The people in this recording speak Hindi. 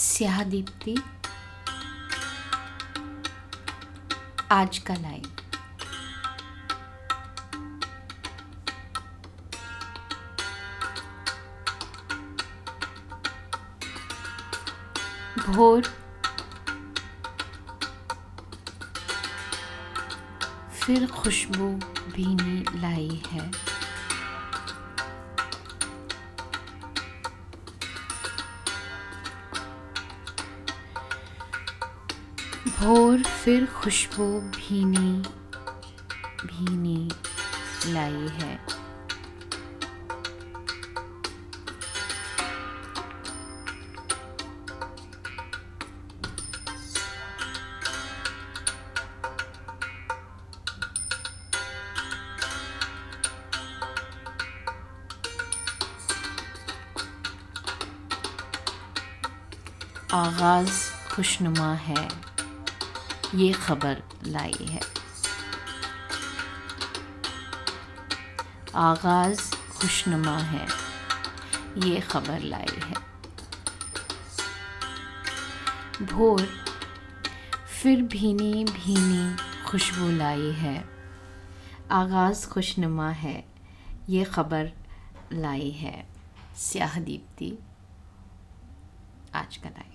स्याह दीप्ति आज का लाइव भोर। फिर खुशबू भीनी लाई है। भोर फिर खुशबू भीनी भीनी लाई है। आगाज़ खुशनुमा है। ये खबर लाई है। आगाज़ खुशनुमा है, ये खबर लाई है। भोर, फिर भीनी भीनी खुशबू लाई है। आगाज़ खुशनुमा है, ये खबर लाई है। स्याह दीप्ति, आज का लाइव